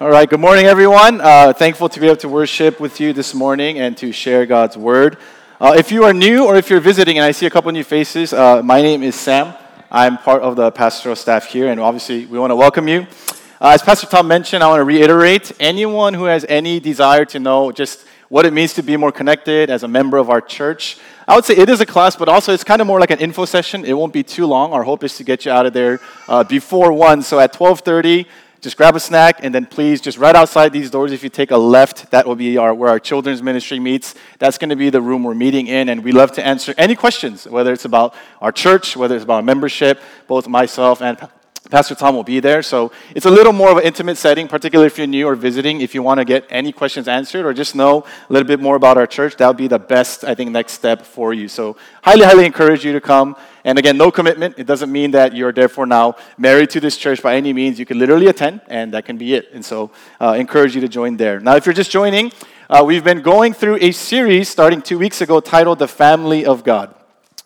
All right, good morning, everyone. Uh, thankful to be able to worship with you this morning and to share God's word. Uh, if you are new or if you're visiting, and I see a couple new faces, uh, my name is Sam. I'm part of the pastoral staff here, and obviously, we want to welcome you. Uh, as Pastor Tom mentioned, I want to reiterate anyone who has any desire to know just what it means to be more connected as a member of our church. I would say it is a class, but also it's kind of more like an info session. It won't be too long. Our hope is to get you out of there uh, before one. So at 12:30, just grab a snack and then please just right outside these doors if you take a left that will be our, where our children's ministry meets. That's going to be the room we're meeting in and we love to answer any questions whether it's about our church whether it's about membership both myself and Pastor Tom will be there. So it's a little more of an intimate setting, particularly if you're new or visiting. If you want to get any questions answered or just know a little bit more about our church, that would be the best, I think, next step for you. So highly, highly encourage you to come. And again, no commitment. It doesn't mean that you're therefore now married to this church by any means. You can literally attend, and that can be it. And so uh, encourage you to join there. Now, if you're just joining, uh, we've been going through a series starting two weeks ago titled The Family of God.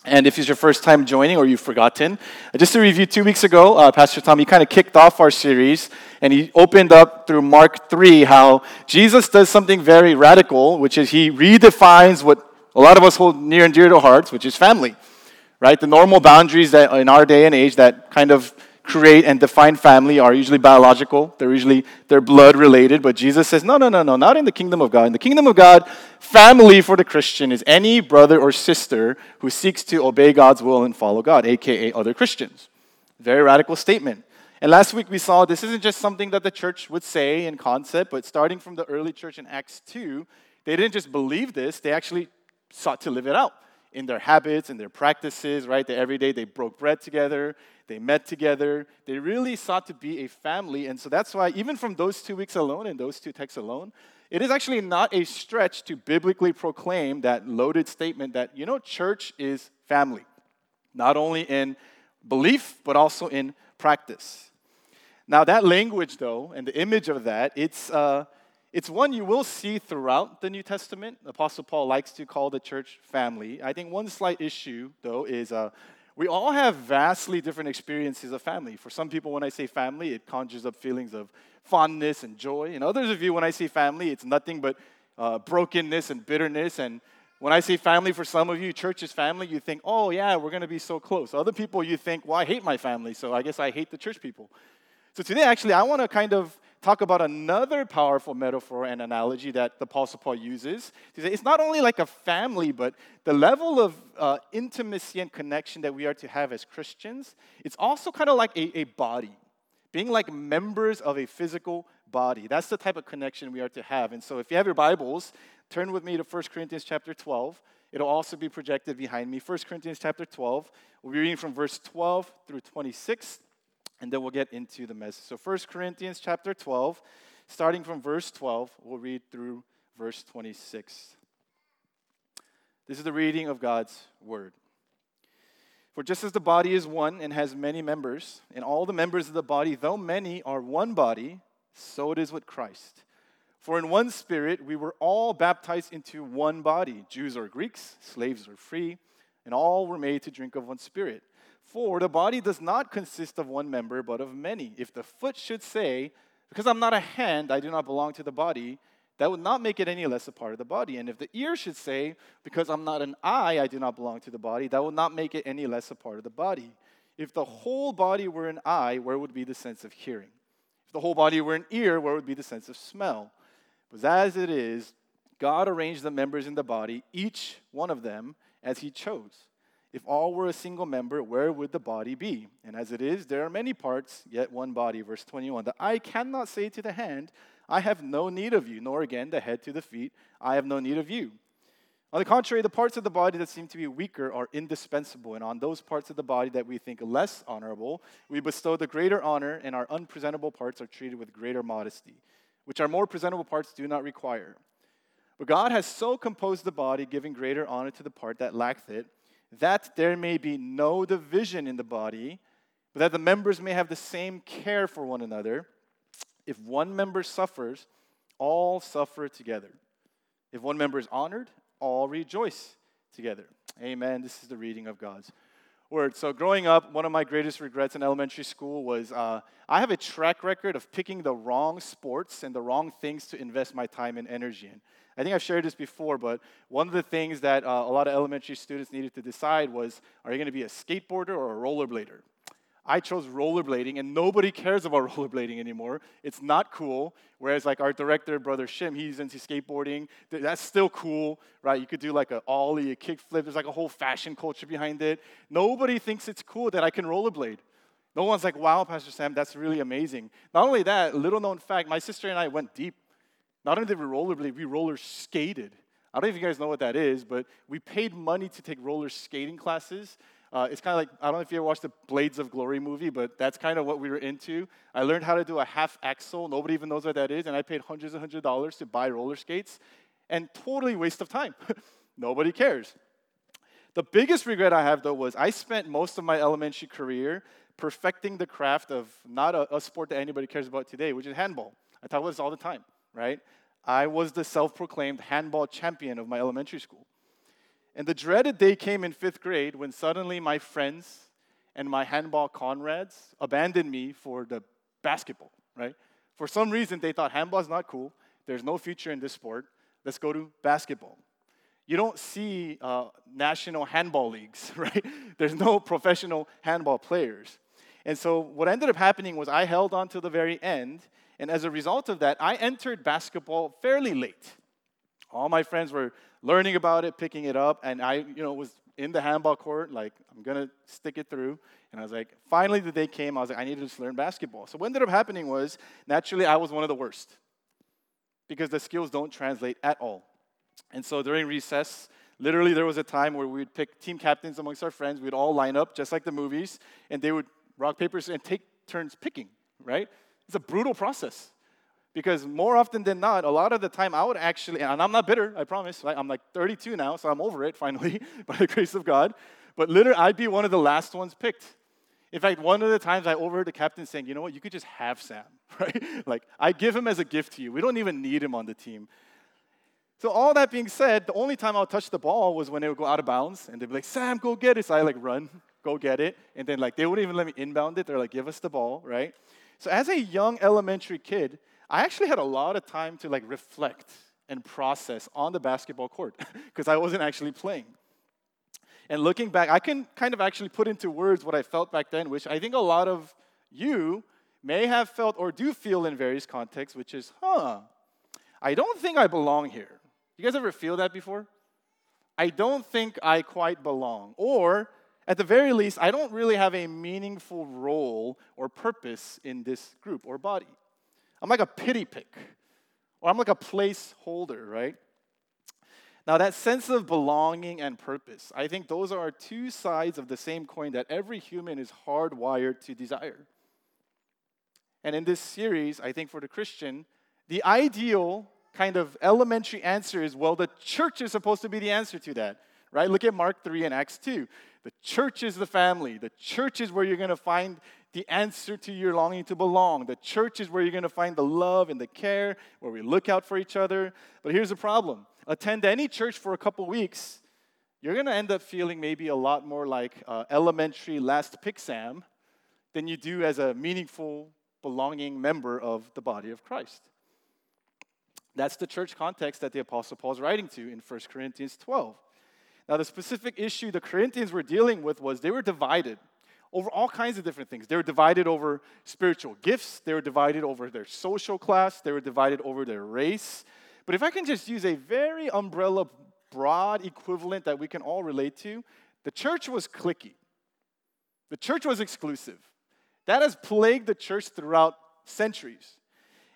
And if it's your first time joining or you've forgotten, just to review, two weeks ago, uh, Pastor Tom, he kind of kicked off our series and he opened up through Mark 3 how Jesus does something very radical, which is he redefines what a lot of us hold near and dear to hearts, which is family, right? The normal boundaries that in our day and age that kind of create and define family are usually biological. They're usually they're blood related, but Jesus says, "No, no, no, no, not in the kingdom of God. In the kingdom of God, family for the Christian is any brother or sister who seeks to obey God's will and follow God, aka other Christians." Very radical statement. And last week we saw this isn't just something that the church would say in concept, but starting from the early church in Acts 2, they didn't just believe this, they actually sought to live it out in their habits and their practices, right? That every day they broke bread together, they met together, they really sought to be a family. And so that's why, even from those two weeks alone and those two texts alone, it is actually not a stretch to biblically proclaim that loaded statement that, you know, church is family, not only in belief, but also in practice. Now, that language, though, and the image of that, it's, uh, it's one you will see throughout the New Testament. Apostle Paul likes to call the church family. I think one slight issue, though, is uh, we all have vastly different experiences of family. For some people, when I say family, it conjures up feelings of fondness and joy. And others of you, when I say family, it's nothing but uh, brokenness and bitterness. And when I say family, for some of you, church is family, you think, oh, yeah, we're going to be so close. Other people, you think, well, I hate my family, so I guess I hate the church people. So today, actually, I want to kind of talk about another powerful metaphor and analogy that the Apostle Paul uses. He says, It's not only like a family, but the level of uh, intimacy and connection that we are to have as Christians, it's also kind of like a, a body, being like members of a physical body. That's the type of connection we are to have. And so if you have your Bibles, turn with me to 1 Corinthians chapter 12. It'll also be projected behind me. 1 Corinthians chapter 12. We'll be reading from verse 12 through 26 and then we'll get into the message. So 1 Corinthians chapter 12, starting from verse 12, we'll read through verse 26. This is the reading of God's word. For just as the body is one and has many members, and all the members of the body, though many, are one body, so it is with Christ. For in one spirit we were all baptized into one body, Jews or Greeks, slaves or free, and all were made to drink of one spirit. For the body does not consist of one member, but of many. If the foot should say, Because I'm not a hand, I do not belong to the body, that would not make it any less a part of the body. And if the ear should say, Because I'm not an eye, I do not belong to the body, that would not make it any less a part of the body. If the whole body were an eye, where would be the sense of hearing? If the whole body were an ear, where would be the sense of smell? But as it is, God arranged the members in the body, each one of them, as He chose. If all were a single member, where would the body be? And as it is, there are many parts, yet one body. Verse 21 The eye cannot say to the hand, I have no need of you, nor again the head to the feet, I have no need of you. On the contrary, the parts of the body that seem to be weaker are indispensable, and on those parts of the body that we think less honorable, we bestow the greater honor, and our unpresentable parts are treated with greater modesty, which our more presentable parts do not require. But God has so composed the body, giving greater honor to the part that lacketh it that there may be no division in the body, but that the members may have the same care for one another. If one member suffers, all suffer together. If one member is honored, all rejoice together. Amen. This is the reading of God's Word. So, growing up, one of my greatest regrets in elementary school was uh, I have a track record of picking the wrong sports and the wrong things to invest my time and energy in. I think I've shared this before, but one of the things that uh, a lot of elementary students needed to decide was are you going to be a skateboarder or a rollerblader? I chose rollerblading, and nobody cares about rollerblading anymore. It's not cool. Whereas, like our director, brother Shim, he's into skateboarding. That's still cool, right? You could do like an ollie, a kickflip. There's like a whole fashion culture behind it. Nobody thinks it's cool that I can rollerblade. No one's like, wow, Pastor Sam, that's really amazing. Not only that, little known fact, my sister and I went deep. Not only did we rollerblade, we roller skated. I don't know if you guys know what that is, but we paid money to take roller skating classes uh, it's kind of like, I don't know if you ever watched the Blades of Glory movie, but that's kind of what we were into. I learned how to do a half axel. Nobody even knows what that is. And I paid hundreds and hundreds of dollars to buy roller skates. And totally waste of time. Nobody cares. The biggest regret I have, though, was I spent most of my elementary career perfecting the craft of not a, a sport that anybody cares about today, which is handball. I talk about this all the time, right? I was the self proclaimed handball champion of my elementary school. And the dreaded day came in fifth grade when suddenly my friends and my handball comrades abandoned me for the basketball, right? For some reason, they thought handball's not cool. There's no future in this sport. Let's go to basketball. You don't see uh, national handball leagues, right? There's no professional handball players. And so what ended up happening was I held on to the very end. And as a result of that, I entered basketball fairly late. All my friends were learning about it, picking it up, and I, you know, was in the handball court, like, I'm gonna stick it through. And I was like, finally the day came, I was like, I need to just learn basketball. So what ended up happening was, naturally, I was one of the worst because the skills don't translate at all. And so during recess, literally there was a time where we'd pick team captains amongst our friends. We'd all line up just like the movies, and they would rock, paper, and take turns picking, right? It's a brutal process. Because more often than not, a lot of the time I would actually, and I'm not bitter, I promise. Right? I'm like 32 now, so I'm over it finally, by the grace of God. But literally, I'd be one of the last ones picked. In fact, one of the times I overheard the captain saying, you know what, you could just have Sam, right? like, I give him as a gift to you. We don't even need him on the team. So all that being said, the only time I would touch the ball was when they would go out of bounds and they'd be like, Sam, go get it. So I like run, go get it. And then like they wouldn't even let me inbound it. They're like, give us the ball, right? So as a young elementary kid, I actually had a lot of time to like reflect and process on the basketball court because I wasn't actually playing. And looking back, I can kind of actually put into words what I felt back then, which I think a lot of you may have felt or do feel in various contexts, which is, huh, I don't think I belong here. You guys ever feel that before? I don't think I quite belong. Or, at the very least, I don't really have a meaningful role or purpose in this group or body. I'm like a pity pick, or I'm like a placeholder, right? Now, that sense of belonging and purpose, I think those are two sides of the same coin that every human is hardwired to desire. And in this series, I think for the Christian, the ideal kind of elementary answer is well, the church is supposed to be the answer to that, right? Look at Mark 3 and Acts 2. The church is the family, the church is where you're going to find the answer to your longing to belong. The church is where you're going to find the love and the care, where we look out for each other. But here's the problem attend any church for a couple weeks, you're going to end up feeling maybe a lot more like uh, elementary last pick Sam than you do as a meaningful, belonging member of the body of Christ. That's the church context that the Apostle Paul is writing to in 1 Corinthians 12. Now, the specific issue the Corinthians were dealing with was they were divided over all kinds of different things. They were divided over spiritual gifts, they were divided over their social class, they were divided over their race. But if I can just use a very umbrella, broad equivalent that we can all relate to, the church was cliquey. The church was exclusive. That has plagued the church throughout centuries.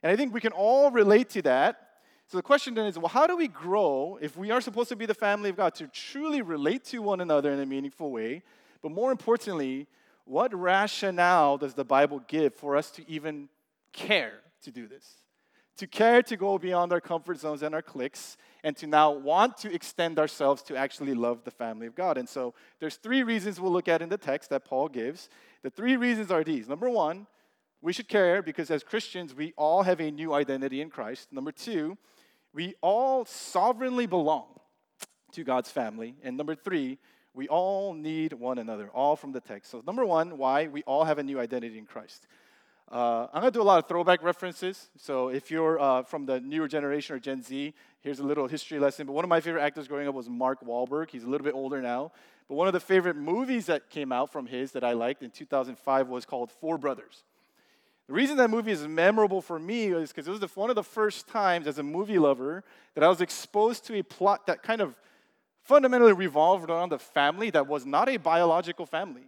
And I think we can all relate to that. So the question then is well, how do we grow if we are supposed to be the family of God to truly relate to one another in a meaningful way? But more importantly, what rationale does the Bible give for us to even care to do this? To care to go beyond our comfort zones and our cliques, and to now want to extend ourselves to actually love the family of God. And so there's three reasons we'll look at in the text that Paul gives. The three reasons are these. Number one, we should care because as Christians, we all have a new identity in Christ. Number two, we all sovereignly belong to God's family. And number three, We all need one another, all from the text. So, number one, why? We all have a new identity in Christ. Uh, I'm going to do a lot of throwback references. So, if you're uh, from the newer generation or Gen Z, here's a little history lesson. But one of my favorite actors growing up was Mark Wahlberg. He's a little bit older now. But one of the favorite movies that came out from his that I liked in 2005 was called Four Brothers. The reason that movie is memorable for me is because it was the, one of the first times as a movie lover that I was exposed to a plot that kind of fundamentally revolved around a family that was not a biological family.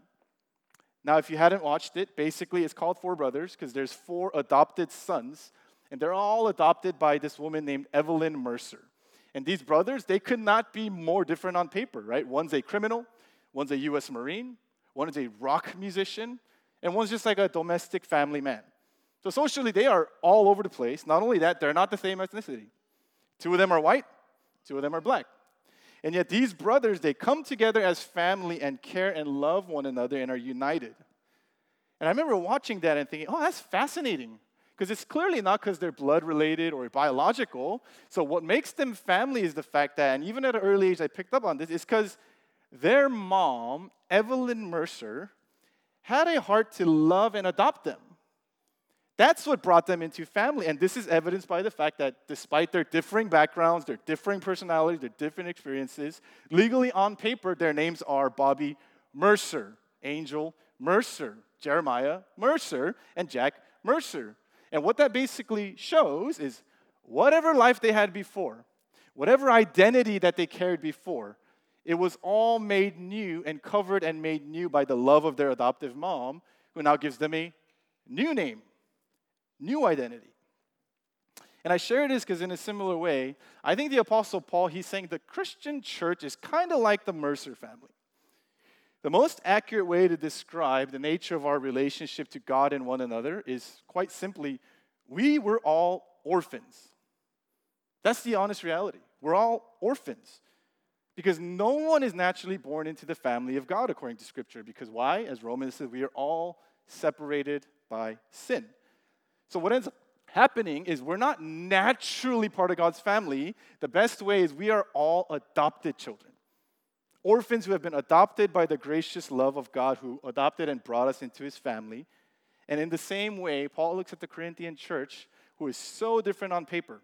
Now, if you hadn't watched it, basically it's called Four Brothers because there's four adopted sons, and they're all adopted by this woman named Evelyn Mercer. And these brothers, they could not be more different on paper, right? One's a criminal, one's a US Marine, one is a rock musician, and one's just like a domestic family man. So socially, they are all over the place. Not only that, they're not the same ethnicity. Two of them are white, two of them are black. And yet these brothers, they come together as family and care and love one another and are united. And I remember watching that and thinking, oh, that's fascinating. Because it's clearly not because they're blood related or biological. So what makes them family is the fact that, and even at an early age I picked up on this, is because their mom, Evelyn Mercer, had a heart to love and adopt them. That's what brought them into family. And this is evidenced by the fact that despite their differing backgrounds, their differing personalities, their different experiences, legally on paper, their names are Bobby Mercer, Angel Mercer, Jeremiah Mercer, and Jack Mercer. And what that basically shows is whatever life they had before, whatever identity that they carried before, it was all made new and covered and made new by the love of their adoptive mom, who now gives them a new name new identity. And I share this because, in a similar way, I think the Apostle Paul, he's saying the Christian church is kind of like the Mercer family. The most accurate way to describe the nature of our relationship to God and one another is quite simply we were all orphans. That's the honest reality. We're all orphans. Because no one is naturally born into the family of God according to Scripture. Because why? As Romans says, we are all separated by sin. So, what ends up happening is we're not naturally part of God's family. The best way is we are all adopted children. Orphans who have been adopted by the gracious love of God who adopted and brought us into his family. And in the same way, Paul looks at the Corinthian church, who is so different on paper.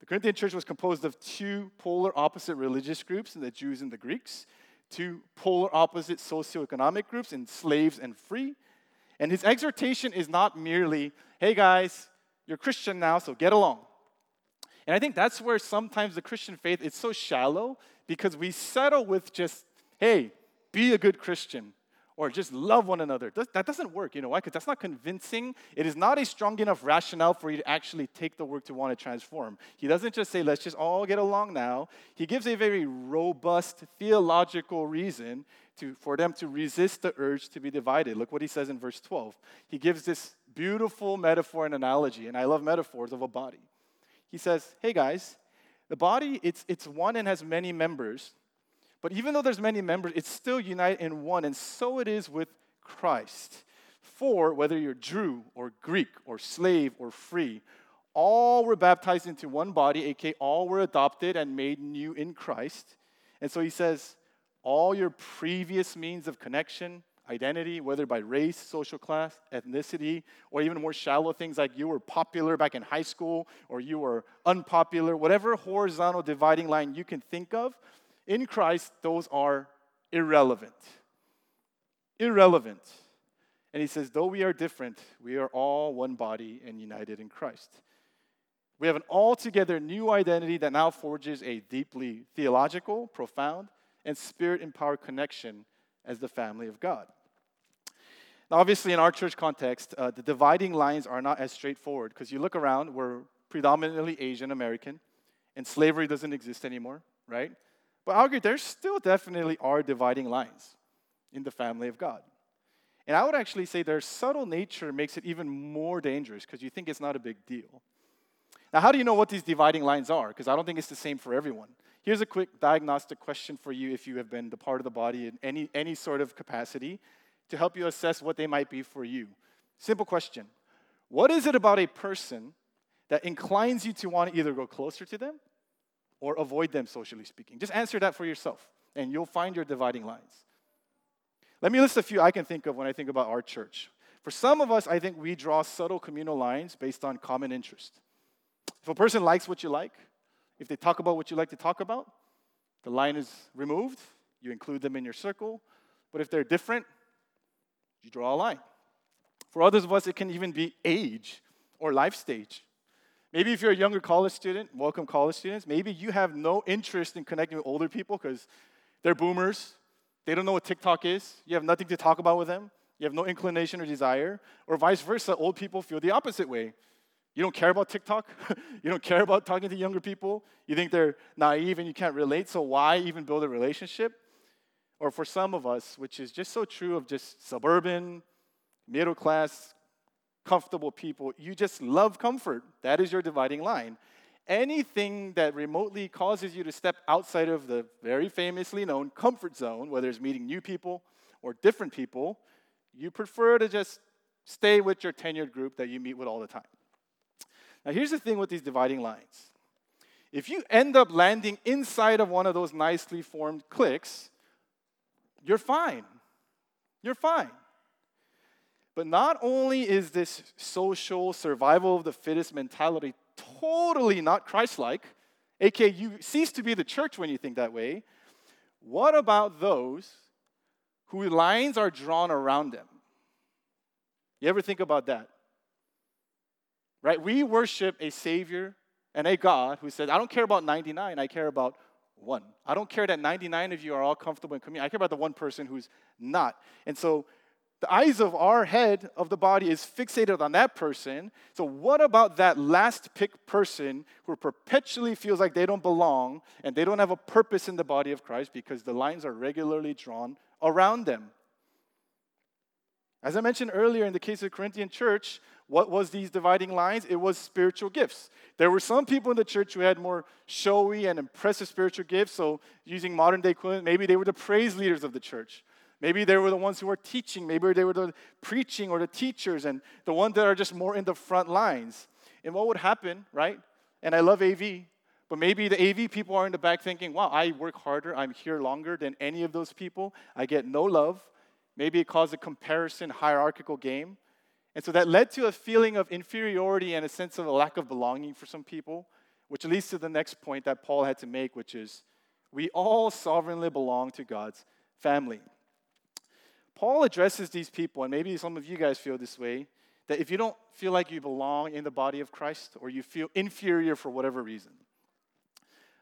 The Corinthian church was composed of two polar opposite religious groups, the Jews and the Greeks, two polar opposite socioeconomic groups, in slaves and free. And his exhortation is not merely, hey guys, you're Christian now, so get along. And I think that's where sometimes the Christian faith is so shallow because we settle with just, hey, be a good Christian or just love one another. That doesn't work. You know why? Because that's not convincing. It is not a strong enough rationale for you to actually take the work to want to transform. He doesn't just say, let's just all get along now. He gives a very robust theological reason to, for them to resist the urge to be divided. Look what he says in verse 12. He gives this beautiful metaphor and analogy, and I love metaphors of a body. He says, hey guys, the body, it's, it's one and has many members but even though there's many members, it's still united in one, and so it is with Christ. For whether you're Jew or Greek or slave or free, all were baptized into one body, aka all were adopted and made new in Christ. And so he says, all your previous means of connection, identity, whether by race, social class, ethnicity, or even more shallow things like you were popular back in high school or you were unpopular, whatever horizontal dividing line you can think of, in Christ, those are irrelevant. Irrelevant. And he says, though we are different, we are all one body and united in Christ. We have an altogether new identity that now forges a deeply theological, profound, and spirit empowered connection as the family of God. Now, obviously, in our church context, uh, the dividing lines are not as straightforward because you look around, we're predominantly Asian American, and slavery doesn't exist anymore, right? But I argue there still definitely are dividing lines in the family of God. And I would actually say their subtle nature makes it even more dangerous because you think it's not a big deal. Now, how do you know what these dividing lines are? Because I don't think it's the same for everyone. Here's a quick diagnostic question for you if you have been the part of the body in any, any sort of capacity to help you assess what they might be for you. Simple question What is it about a person that inclines you to want to either go closer to them or avoid them, socially speaking? Just answer that for yourself. and you'll find your dividing lines. Let me list a few I can think of when I think about our church. For some of us, I think we draw subtle communal lines based on common interest. If a person likes what you like, if they talk about what you like to talk about, the line is removed. You include them in your circle. But if they're different, you draw a line. For others of us, it can even be age or life stage. Maybe if you're a younger college student, welcome college students, maybe you have no interest in connecting with older people because they're boomers. They don't know what TikTok is. You have nothing to talk about with them. You have no inclination or desire. Or vice versa, old people feel the opposite way. You don't care about TikTok. you don't care about talking to younger people. You think they're naive and you can't relate. So why even build a relationship? Or for some of us, which is just so true of just suburban, middle class, comfortable people, you just love comfort. That is your dividing line. Anything that remotely causes you to step outside of the very famously known comfort zone, whether it's meeting new people or different people, you prefer to just stay with your tenured group that you meet with all the time. Now, here's the thing with these dividing lines if you end up landing inside of one of those nicely formed cliques, you're fine. You're fine. But not only is this social survival of the fittest mentality totally not Christ like, aka you cease to be the church when you think that way, what about those whose lines are drawn around them? You ever think about that? Right? We worship a Savior and a God who said, I don't care about 99, I care about one. I don't care that 99 of you are all comfortable in community. I care about the one person who's not. And so the eyes of our head of the body is fixated on that person. So, what about that last pick person who perpetually feels like they don't belong and they don't have a purpose in the body of Christ because the lines are regularly drawn around them? As I mentioned earlier, in the case of the Corinthian church, what was these dividing lines? It was spiritual gifts. There were some people in the church who had more showy and impressive spiritual gifts. So, using modern day equivalent, maybe they were the praise leaders of the church. Maybe they were the ones who were teaching. Maybe they were the preaching or the teachers and the ones that are just more in the front lines. And what would happen, right? And I love AV, but maybe the AV people are in the back thinking, wow, I work harder. I'm here longer than any of those people. I get no love. Maybe it caused a comparison, hierarchical game. And so that led to a feeling of inferiority and a sense of a lack of belonging for some people, which leads to the next point that Paul had to make, which is we all sovereignly belong to God's family. Paul addresses these people, and maybe some of you guys feel this way, that if you don't feel like you belong in the body of Christ or you feel inferior for whatever reason.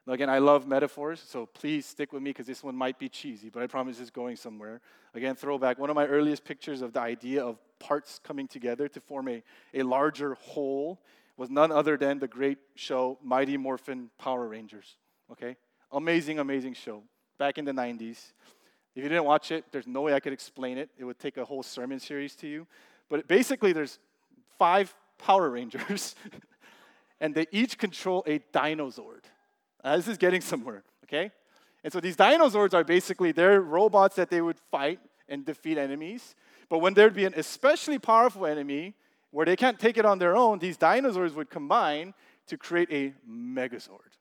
Again, I love metaphors, so please stick with me because this one might be cheesy, but I promise it's going somewhere. Again, throwback. One of my earliest pictures of the idea of parts coming together to form a, a larger whole was none other than the great show Mighty Morphin Power Rangers. Okay? Amazing, amazing show back in the 90s. If you didn't watch it, there's no way I could explain it. It would take a whole sermon series to you. But basically, there's five Power Rangers, and they each control a dinosaur. Uh, this is getting somewhere, okay? And so these dinosaurs are basically they're robots that they would fight and defeat enemies. But when there'd be an especially powerful enemy where they can't take it on their own, these dinosaurs would combine to create a megazord,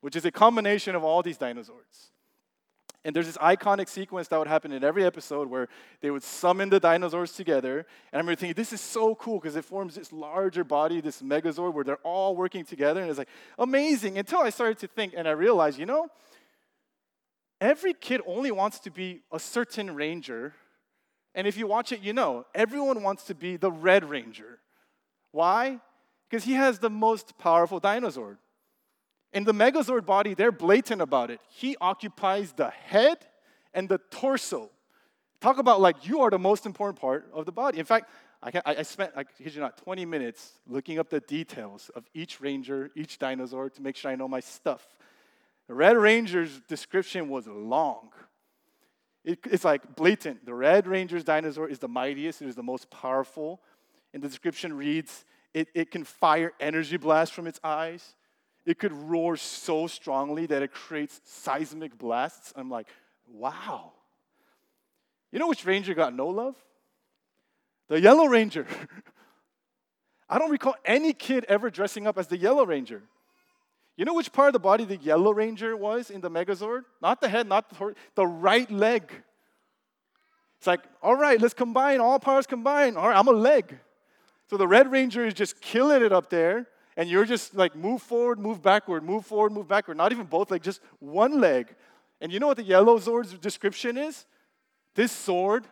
which is a combination of all these dinosaurs. And there's this iconic sequence that would happen in every episode where they would summon the dinosaurs together. And I remember thinking, this is so cool because it forms this larger body, this megazord, where they're all working together. And it's like amazing until I started to think and I realized, you know, every kid only wants to be a certain ranger. And if you watch it, you know, everyone wants to be the Red Ranger. Why? Because he has the most powerful dinosaur. In the Megazord body, they're blatant about it. He occupies the head and the torso. Talk about like you are the most important part of the body. In fact, I, I spent, I kid you not, 20 minutes looking up the details of each ranger, each dinosaur to make sure I know my stuff. The Red Ranger's description was long. It, it's like blatant. The Red Ranger's dinosaur is the mightiest, it is the most powerful. And the description reads it, it can fire energy blasts from its eyes. It could roar so strongly that it creates seismic blasts. I'm like, wow. You know which ranger got no love? The Yellow Ranger. I don't recall any kid ever dressing up as the Yellow Ranger. You know which part of the body the Yellow Ranger was in the Megazord? Not the head, not the the right leg. It's like, all right, let's combine, all powers combine. All right, I'm a leg. So the Red Ranger is just killing it up there, and you're just like move forward, move backward, move forward, move backward. Not even both, like just one leg. And you know what the Yellow Zord's description is? This Zord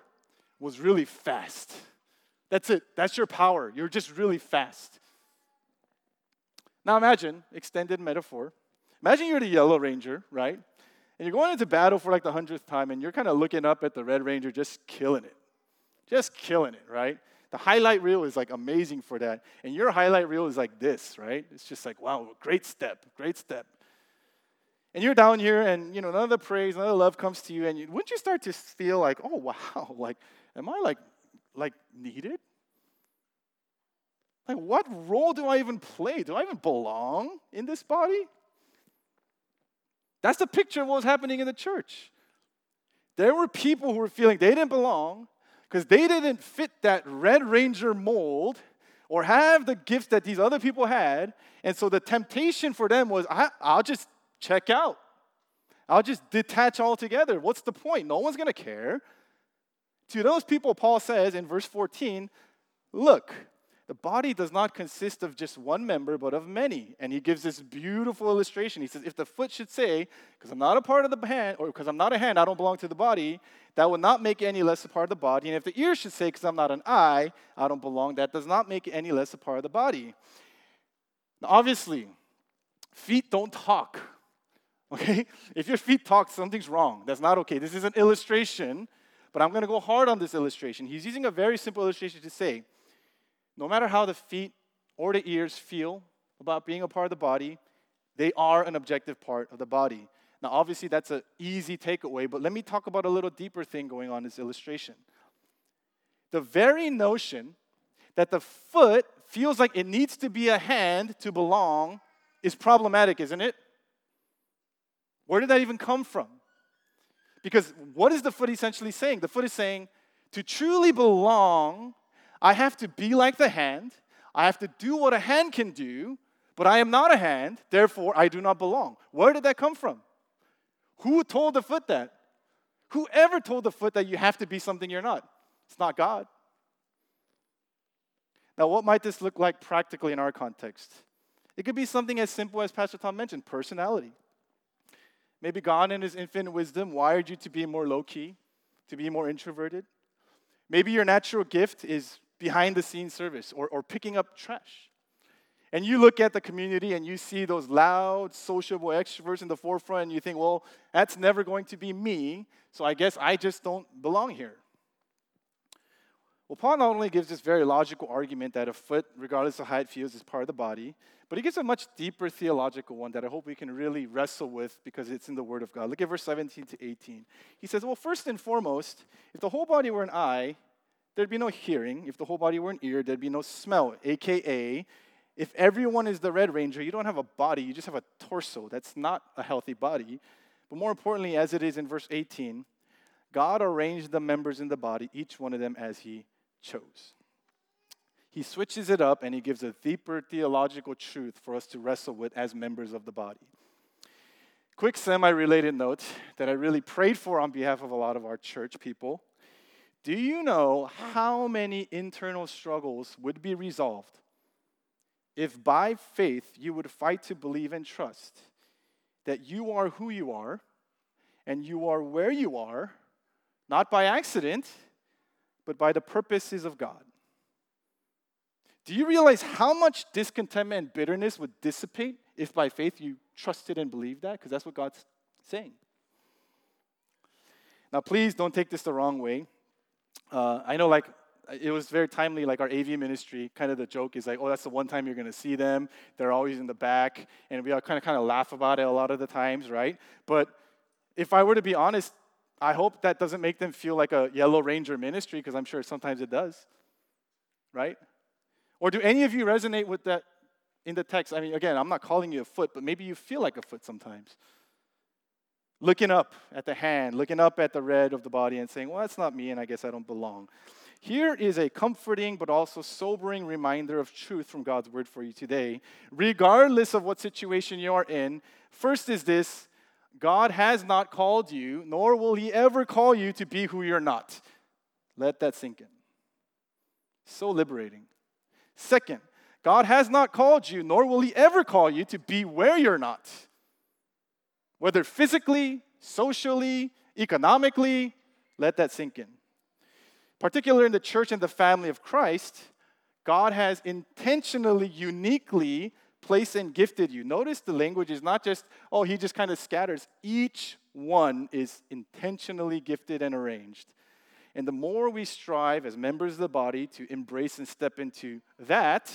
was really fast. That's it. That's your power. You're just really fast. Now imagine, extended metaphor. Imagine you're the Yellow Ranger, right? And you're going into battle for like the hundredth time, and you're kind of looking up at the Red Ranger just killing it. Just killing it, right? The highlight reel is like amazing for that. And your highlight reel is like this, right? It's just like, wow, great step, great step. And you're down here, and you know, another praise, another love comes to you, and you, wouldn't you start to feel like, oh wow, like, am I like like needed? Like, what role do I even play? Do I even belong in this body? That's the picture of what was happening in the church. There were people who were feeling they didn't belong because they didn't fit that Red Ranger mold or have the gifts that these other people had. And so the temptation for them was I, will just check out, I'll just detach altogether. What's the point? No one's going to care. To those people, Paul says in verse 14, look, the body does not consist of just one member, but of many. And he gives this beautiful illustration. He says, if the foot should say, because I'm not a part of the hand, or because I'm not a hand, I don't belong to the body, that would not make any less a part of the body. And if the ear should say, because I'm not an eye, I don't belong, that does not make any less a part of the body. Now, obviously, feet don't talk. Okay? If your feet talk, something's wrong. That's not okay. This is an illustration, but I'm going to go hard on this illustration. He's using a very simple illustration to say, no matter how the feet or the ears feel about being a part of the body, they are an objective part of the body. Now, obviously, that's an easy takeaway, but let me talk about a little deeper thing going on in this illustration. The very notion that the foot feels like it needs to be a hand to belong is problematic, isn't it? Where did that even come from? Because what is the foot essentially saying? The foot is saying, to truly belong, I have to be like the hand. I have to do what a hand can do, but I am not a hand, therefore I do not belong. Where did that come from? Who told the foot that? Whoever told the foot that you have to be something you're not? It's not God. Now, what might this look like practically in our context? It could be something as simple as Pastor Tom mentioned personality. Maybe God, in His infinite wisdom, wired you to be more low key, to be more introverted. Maybe your natural gift is behind the scenes service or, or picking up trash. And you look at the community and you see those loud, sociable extroverts in the forefront, and you think, well, that's never going to be me, so I guess I just don't belong here. Well, Paul not only gives this very logical argument that a foot, regardless of how it feels, is part of the body, but he gives a much deeper theological one that I hope we can really wrestle with because it's in the Word of God. Look at verse 17 to 18. He says, Well, first and foremost, if the whole body were an eye, there'd be no hearing. If the whole body were an ear, there'd be no smell. AKA, if everyone is the Red Ranger, you don't have a body, you just have a torso. That's not a healthy body. But more importantly, as it is in verse 18, God arranged the members in the body, each one of them as He chose. He switches it up and He gives a deeper theological truth for us to wrestle with as members of the body. Quick semi related note that I really prayed for on behalf of a lot of our church people do you know how many internal struggles would be resolved if by faith you would fight to believe and trust that you are who you are and you are where you are, not by accident, but by the purposes of God? Do you realize how much discontentment and bitterness would dissipate if by faith you trusted and believed that? Because that's what God's saying. Now, please don't take this the wrong way uh, I know like it was very timely, like our AV ministry, kind of the joke is like, oh, that's the one time you're going to see them. They're always in the back. And we all kind of kind of laugh about it a lot of the times, right? But if I were to be honest, I hope that doesn't make them feel like a Yellow Ranger ministry, because I'm sure sometimes it does, right? Or do any of you resonate with that in the text? I mean, again, I'm not calling you a foot, but maybe you feel like a foot sometimes looking up at the hand, looking up at the red of the body, and saying, Well, that's not me, and I guess I don't belong. here is a comforting but also sobering reminder of truth from God's word for you today, regardless of what situation you are in. First is this God has not called you, nor will He ever call you to be who you're not. Let that sink in. So liberating. Second, God has not called you, nor will He ever call you to be where you're not. Whether physically, socially, economically, let that sink in. Particularly in the church and the family of Christ, God has intentionally, uniquely placed and gifted you. Notice the language is not just, oh, he just kind of scatters. Each one is intentionally gifted and arranged. And the more we strive as members of the body to embrace and step into that,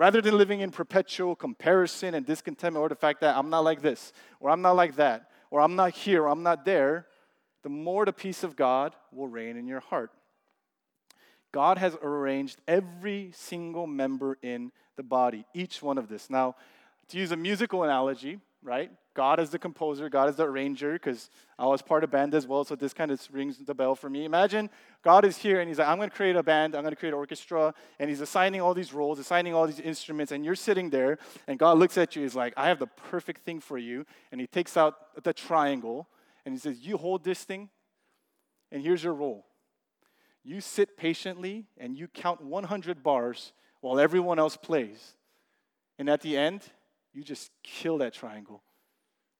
rather than living in perpetual comparison and discontentment or the fact that I'm not like this, or I'm not like that, or I'm not here, or I'm not there, the more the peace of God will reign in your heart. God has arranged every single member in the body, each one of this. Now, to use a musical analogy, right? God is the composer, God is the arranger, because I was part of band as well, so this kind of rings the bell for me. Imagine God is here and He's like, I'm going to create a band, I'm going to create an orchestra, and He's assigning all these roles, assigning all these instruments, and you're sitting there, and God looks at you, He's like, I have the perfect thing for you, and He takes out the triangle, and He says, You hold this thing, and here's your role. You sit patiently and you count 100 bars while everyone else plays. And at the end, you just kill that triangle.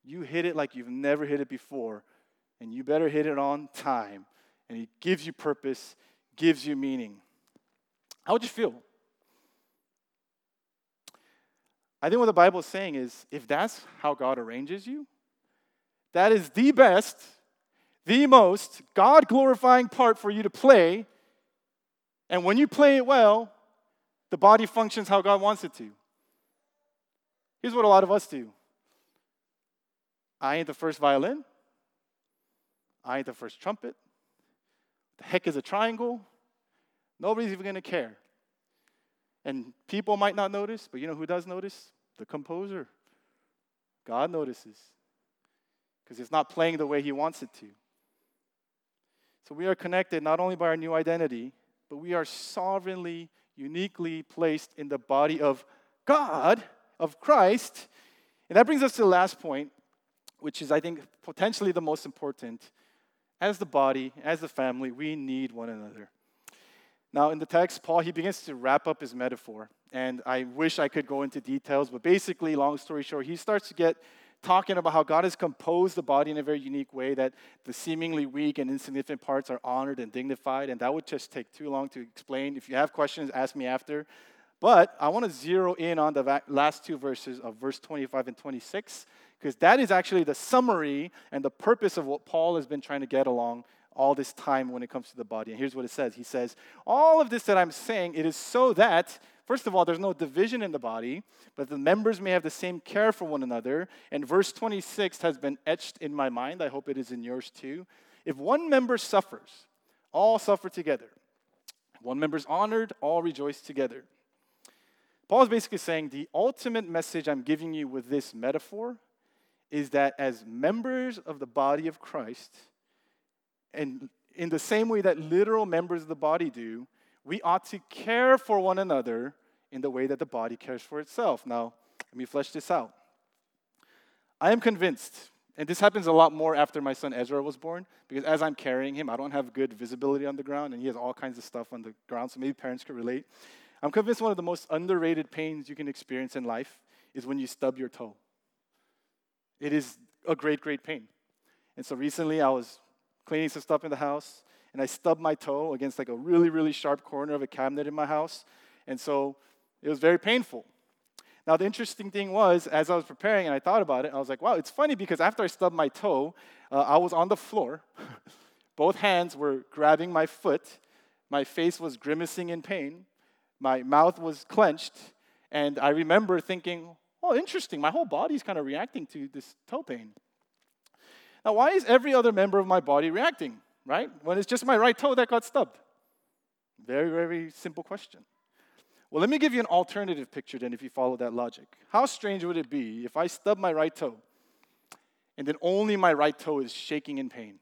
You hit it like you've never hit it before, and you better hit it on time. And it gives you purpose, gives you meaning. How would you feel? I think what the Bible is saying is if that's how God arranges you, that is the best the most God glorifying part for you to play. And when you play it well, the body functions how God wants it to. Here's what a lot of us do I ain't the first violin, I ain't the first trumpet. The heck is a triangle? Nobody's even gonna care. And people might not notice, but you know who does notice? The composer. God notices because it's not playing the way he wants it to. So we are connected not only by our new identity, but we are sovereignly, uniquely placed in the body of God, of Christ. And that brings us to the last point, which is, I think, potentially the most important. As the body, as the family, we need one another. Now, in the text, Paul, he begins to wrap up his metaphor. And I wish I could go into details, but basically, long story short, he starts to get talking about how God has composed the body in a very unique way that the seemingly weak and insignificant parts are honored and dignified. And that would just take too long to explain. If you have questions, ask me after. But I want to zero in on the last two verses of verse 25 and 26, because that is actually the summary and the purpose of what Paul has been trying to get along all this time when it comes to the body. And here's what it says He says, All of this that I'm saying, it is so that First of all, there's no division in the body, but the members may have the same care for one another. And verse 26 has been etched in my mind. I hope it is in yours too. If one member suffers, all suffer together. One member is honored, all rejoice together. Paul is basically saying the ultimate message I'm giving you with this metaphor is that as members of the body of Christ, and in the same way that literal members of the body do, we ought to care for one another in the way that the body cares for itself. Now, let me flesh this out. I am convinced, and this happens a lot more after my son Ezra was born, because as I'm carrying him, I don't have good visibility on the ground, and he has all kinds of stuff on the ground, so maybe parents could relate. I'm convinced one of the most underrated pains you can experience in life is when you stub your toe. It is a great, great pain. And so recently I was cleaning some stuff in the house, and I stubbed my toe against like a really, really sharp corner of a cabinet in my house. And so it was very painful. Now, the interesting thing was, as I was preparing and I thought about it, I was like, wow, it's funny because after I stubbed my toe, uh, I was on the floor. Both hands were grabbing my foot. My face was grimacing in pain. My mouth was clenched. And I remember thinking, oh, interesting. My whole body's kind of reacting to this toe pain. Now, why is every other member of my body reacting, right? When it's just my right toe that got stubbed? Very, very simple question. Well, let me give you an alternative picture then if you follow that logic. How strange would it be if I stub my right toe and then only my right toe is shaking in pain?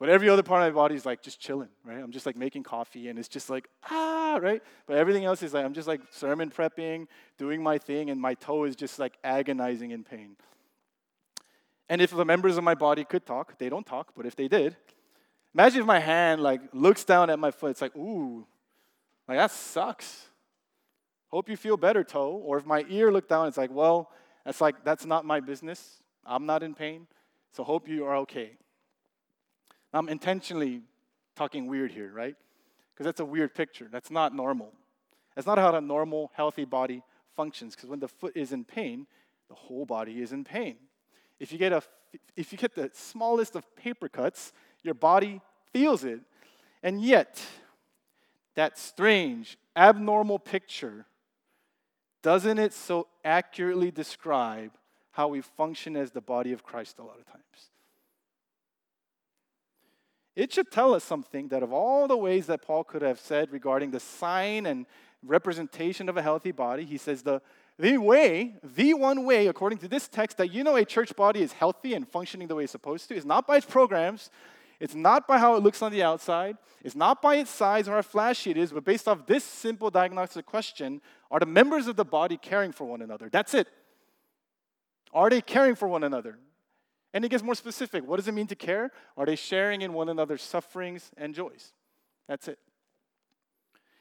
But every other part of my body is like just chilling, right? I'm just like making coffee and it's just like, ah, right? But everything else is like, I'm just like sermon prepping, doing my thing, and my toe is just like agonizing in pain. And if the members of my body could talk, they don't talk, but if they did, imagine if my hand like looks down at my foot, it's like, ooh, like that sucks. Hope you feel better, toe. Or if my ear looked down, it's like, well, that's like, that's not my business. I'm not in pain. So hope you are okay. I'm intentionally talking weird here, right? Because that's a weird picture. That's not normal. That's not how a normal, healthy body functions. Because when the foot is in pain, the whole body is in pain. If you get a, if you get the smallest of paper cuts, your body feels it. And yet, that strange, abnormal picture, doesn't it so accurately describe how we function as the body of Christ a lot of times? It should tell us something that of all the ways that Paul could have said regarding the sign and representation of a healthy body, he says the, the way, the one way, according to this text, that you know a church body is healthy and functioning the way it's supposed to is not by its programs, it's not by how it looks on the outside, it's not by its size or how flashy it is, but based off this simple diagnostic question are the members of the body caring for one another? That's it. Are they caring for one another? And it gets more specific. What does it mean to care? Are they sharing in one another's sufferings and joys? That's it.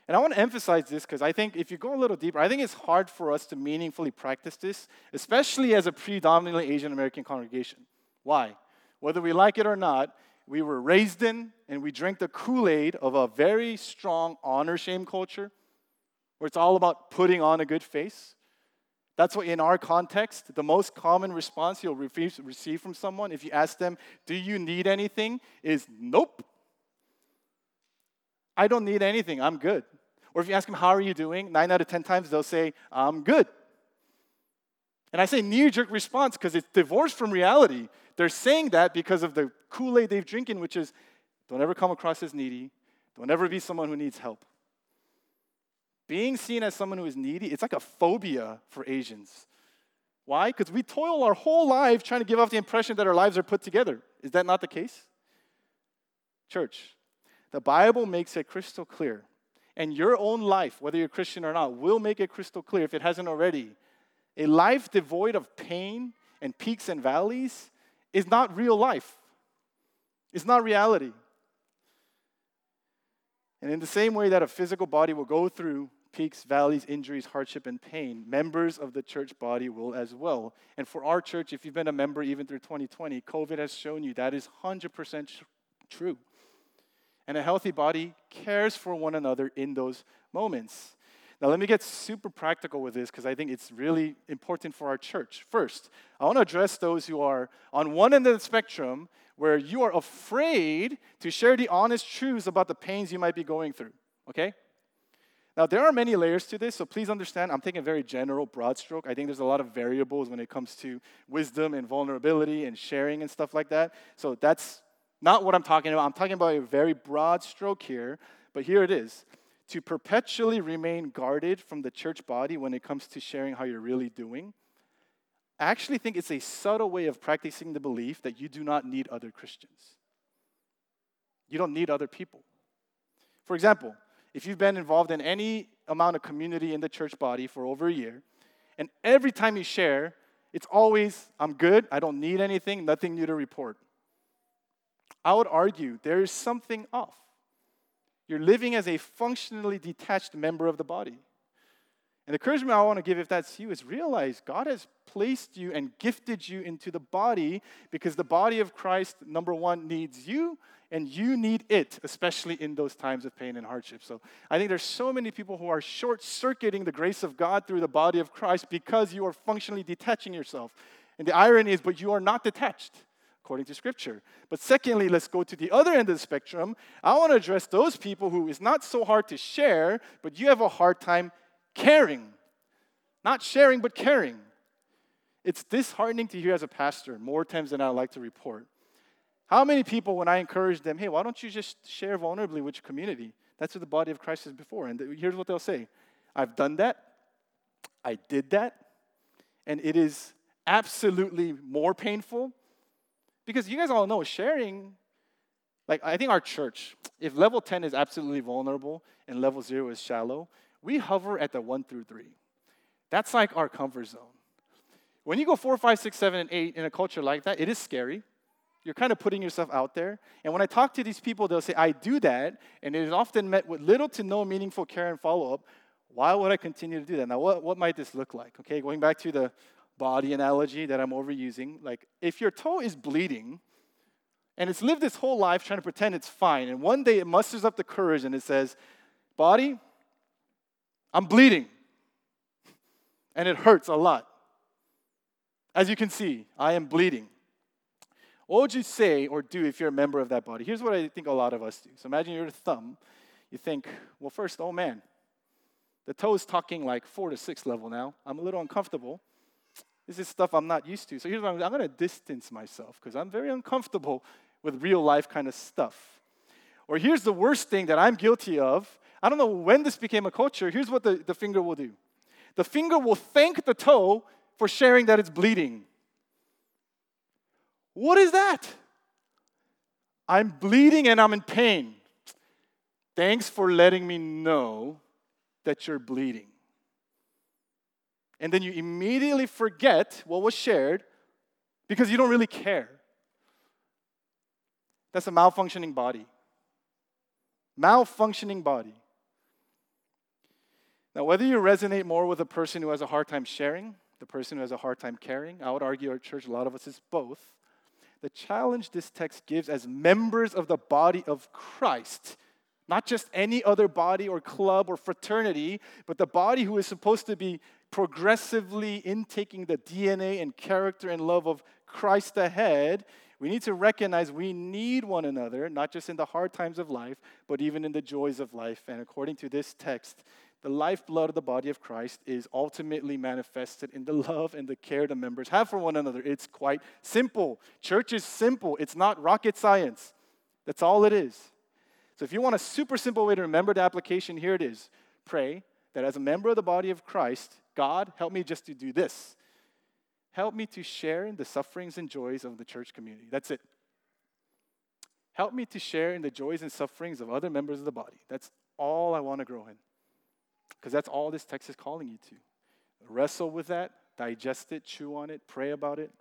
And I want to emphasize this because I think if you go a little deeper, I think it's hard for us to meaningfully practice this, especially as a predominantly Asian American congregation. Why? Whether we like it or not, we were raised in and we drink the Kool Aid of a very strong honor shame culture where it's all about putting on a good face. That's what, in our context, the most common response you'll receive from someone if you ask them, Do you need anything? is nope. I don't need anything. I'm good. Or if you ask them, How are you doing? Nine out of 10 times they'll say, I'm good. And I say knee jerk response because it's divorced from reality. They're saying that because of the Kool Aid they've drinking, which is don't ever come across as needy, don't ever be someone who needs help. Being seen as someone who is needy, it's like a phobia for Asians. Why? Because we toil our whole life trying to give off the impression that our lives are put together. Is that not the case? Church, the Bible makes it crystal clear, and your own life, whether you're Christian or not, will make it crystal clear if it hasn't already. A life devoid of pain and peaks and valleys is not real life, it's not reality. And in the same way that a physical body will go through peaks, valleys, injuries, hardship, and pain, members of the church body will as well. And for our church, if you've been a member even through 2020, COVID has shown you that is 100% true. And a healthy body cares for one another in those moments. Now, let me get super practical with this because I think it's really important for our church. First, I want to address those who are on one end of the spectrum where you are afraid to share the honest truths about the pains you might be going through. Okay? Now, there are many layers to this, so please understand, I'm taking a very general, broad stroke. I think there's a lot of variables when it comes to wisdom and vulnerability and sharing and stuff like that. So that's not what I'm talking about. I'm talking about a very broad stroke here, but here it is. To perpetually remain guarded from the church body when it comes to sharing how you're really doing, I actually think it's a subtle way of practicing the belief that you do not need other Christians. You don't need other people. For example, if you've been involved in any amount of community in the church body for over a year, and every time you share, it's always, I'm good, I don't need anything, nothing new to report. I would argue there is something off. You're living as a functionally detached member of the body. And the encouragement I want to give, if that's you, is realize God has placed you and gifted you into the body because the body of Christ, number one, needs you and you need it, especially in those times of pain and hardship. So I think there's so many people who are short circuiting the grace of God through the body of Christ because you are functionally detaching yourself. And the irony is, but you are not detached according to Scripture. But secondly, let's go to the other end of the spectrum. I want to address those people who is not so hard to share, but you have a hard time caring. Not sharing, but caring. It's disheartening to hear as a pastor more times than I like to report. How many people, when I encourage them, hey, why don't you just share vulnerably with your community? That's what the body of Christ is before. And here's what they'll say I've done that, I did that, and it is absolutely more painful because you guys all know sharing like I think our church, if level 10 is absolutely vulnerable and level 0 is shallow, we hover at the 1 through 3. That's like our comfort zone. When you go 4, 5, 6, 7, and 8 in a culture like that, it is scary. You're kind of putting yourself out there. And when I talk to these people, they'll say, I do that, and it is often met with little to no meaningful care and follow up. Why would I continue to do that? Now, what, what might this look like? Okay, going back to the body analogy that I'm overusing, like if your toe is bleeding, and it's lived its whole life trying to pretend it's fine. And one day it musters up the courage and it says, Body, I'm bleeding. And it hurts a lot. As you can see, I am bleeding. What would you say or do if you're a member of that body? Here's what I think a lot of us do. So imagine you're a thumb. You think, well, first, oh man, the toe is talking like four to six level now. I'm a little uncomfortable. This is stuff I'm not used to. So here's what I'm, I'm going to distance myself because I'm very uncomfortable with real life kind of stuff. Or here's the worst thing that I'm guilty of. I don't know when this became a culture. Here's what the, the finger will do the finger will thank the toe for sharing that it's bleeding. What is that? I'm bleeding and I'm in pain. Thanks for letting me know that you're bleeding. And then you immediately forget what was shared because you don't really care. That's a malfunctioning body. Malfunctioning body. Now, whether you resonate more with a person who has a hard time sharing, the person who has a hard time caring, I would argue our church, a lot of us is both. The challenge this text gives as members of the body of Christ, not just any other body or club or fraternity, but the body who is supposed to be progressively intaking the DNA and character and love of Christ ahead, we need to recognize we need one another, not just in the hard times of life, but even in the joys of life. And according to this text, the lifeblood of the body of Christ is ultimately manifested in the love and the care the members have for one another. It's quite simple. Church is simple, it's not rocket science. That's all it is. So, if you want a super simple way to remember the application, here it is pray that as a member of the body of Christ, God, help me just to do this. Help me to share in the sufferings and joys of the church community. That's it. Help me to share in the joys and sufferings of other members of the body. That's all I want to grow in. Because that's all this text is calling you to. Wrestle with that, digest it, chew on it, pray about it.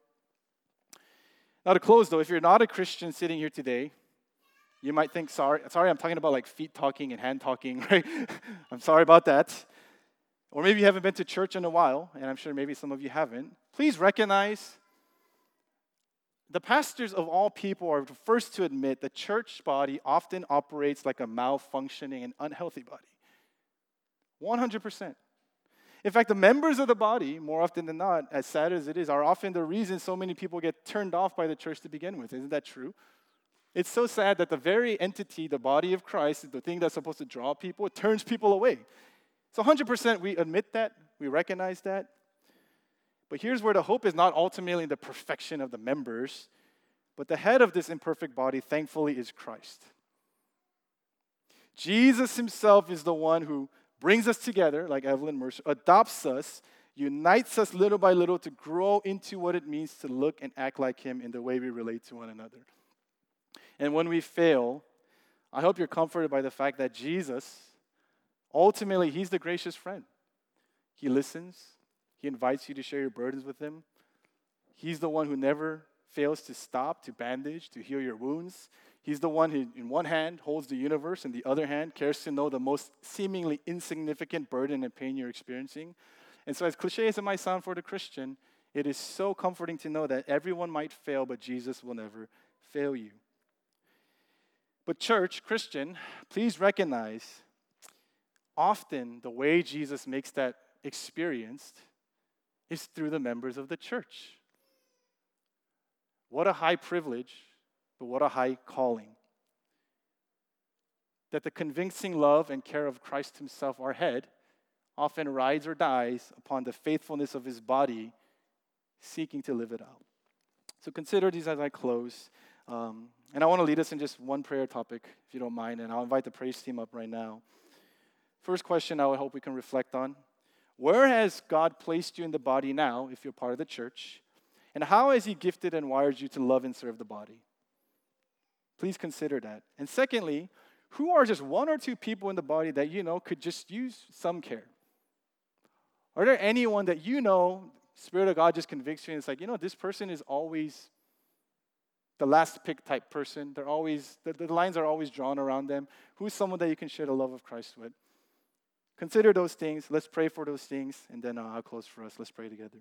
Now, to close though, if you're not a Christian sitting here today, you might think, sorry, sorry, I'm talking about like feet talking and hand talking, right? I'm sorry about that. Or maybe you haven't been to church in a while, and I'm sure maybe some of you haven't. Please recognize the pastors of all people are the first to admit the church body often operates like a malfunctioning and unhealthy body. 100%. In fact, the members of the body, more often than not, as sad as it is, are often the reason so many people get turned off by the church to begin with. Isn't that true? It's so sad that the very entity, the body of Christ, the thing that's supposed to draw people, it turns people away. So 100% we admit that, we recognize that. But here's where the hope is not ultimately in the perfection of the members, but the head of this imperfect body, thankfully, is Christ. Jesus himself is the one who brings us together, like Evelyn Mercer, adopts us, unites us little by little to grow into what it means to look and act like him in the way we relate to one another. And when we fail, I hope you're comforted by the fact that Jesus, ultimately, he's the gracious friend. He listens, he invites you to share your burdens with him. He's the one who never fails to stop, to bandage, to heal your wounds. He's the one who, in one hand, holds the universe, and the other hand, cares to know the most seemingly insignificant burden and pain you're experiencing. And so, as cliche as it might sound for the Christian, it is so comforting to know that everyone might fail, but Jesus will never fail you. But, church, Christian, please recognize often the way Jesus makes that experienced is through the members of the church. What a high privilege, but what a high calling. That the convincing love and care of Christ Himself, our head, often rides or dies upon the faithfulness of His body, seeking to live it out. So consider these as I close. Um, and I want to lead us in just one prayer topic, if you don't mind, and I'll invite the praise team up right now. First question I would hope we can reflect on Where has God placed you in the body now, if you're part of the church? And how has He gifted and wired you to love and serve the body? Please consider that. And secondly, who are just one or two people in the body that you know could just use some care? Are there anyone that you know, Spirit of God just convicts you and it's like, you know, this person is always the last pick type person. They're always, the, the lines are always drawn around them. Who's someone that you can share the love of Christ with? Consider those things. Let's pray for those things. And then uh, I'll close for us. Let's pray together.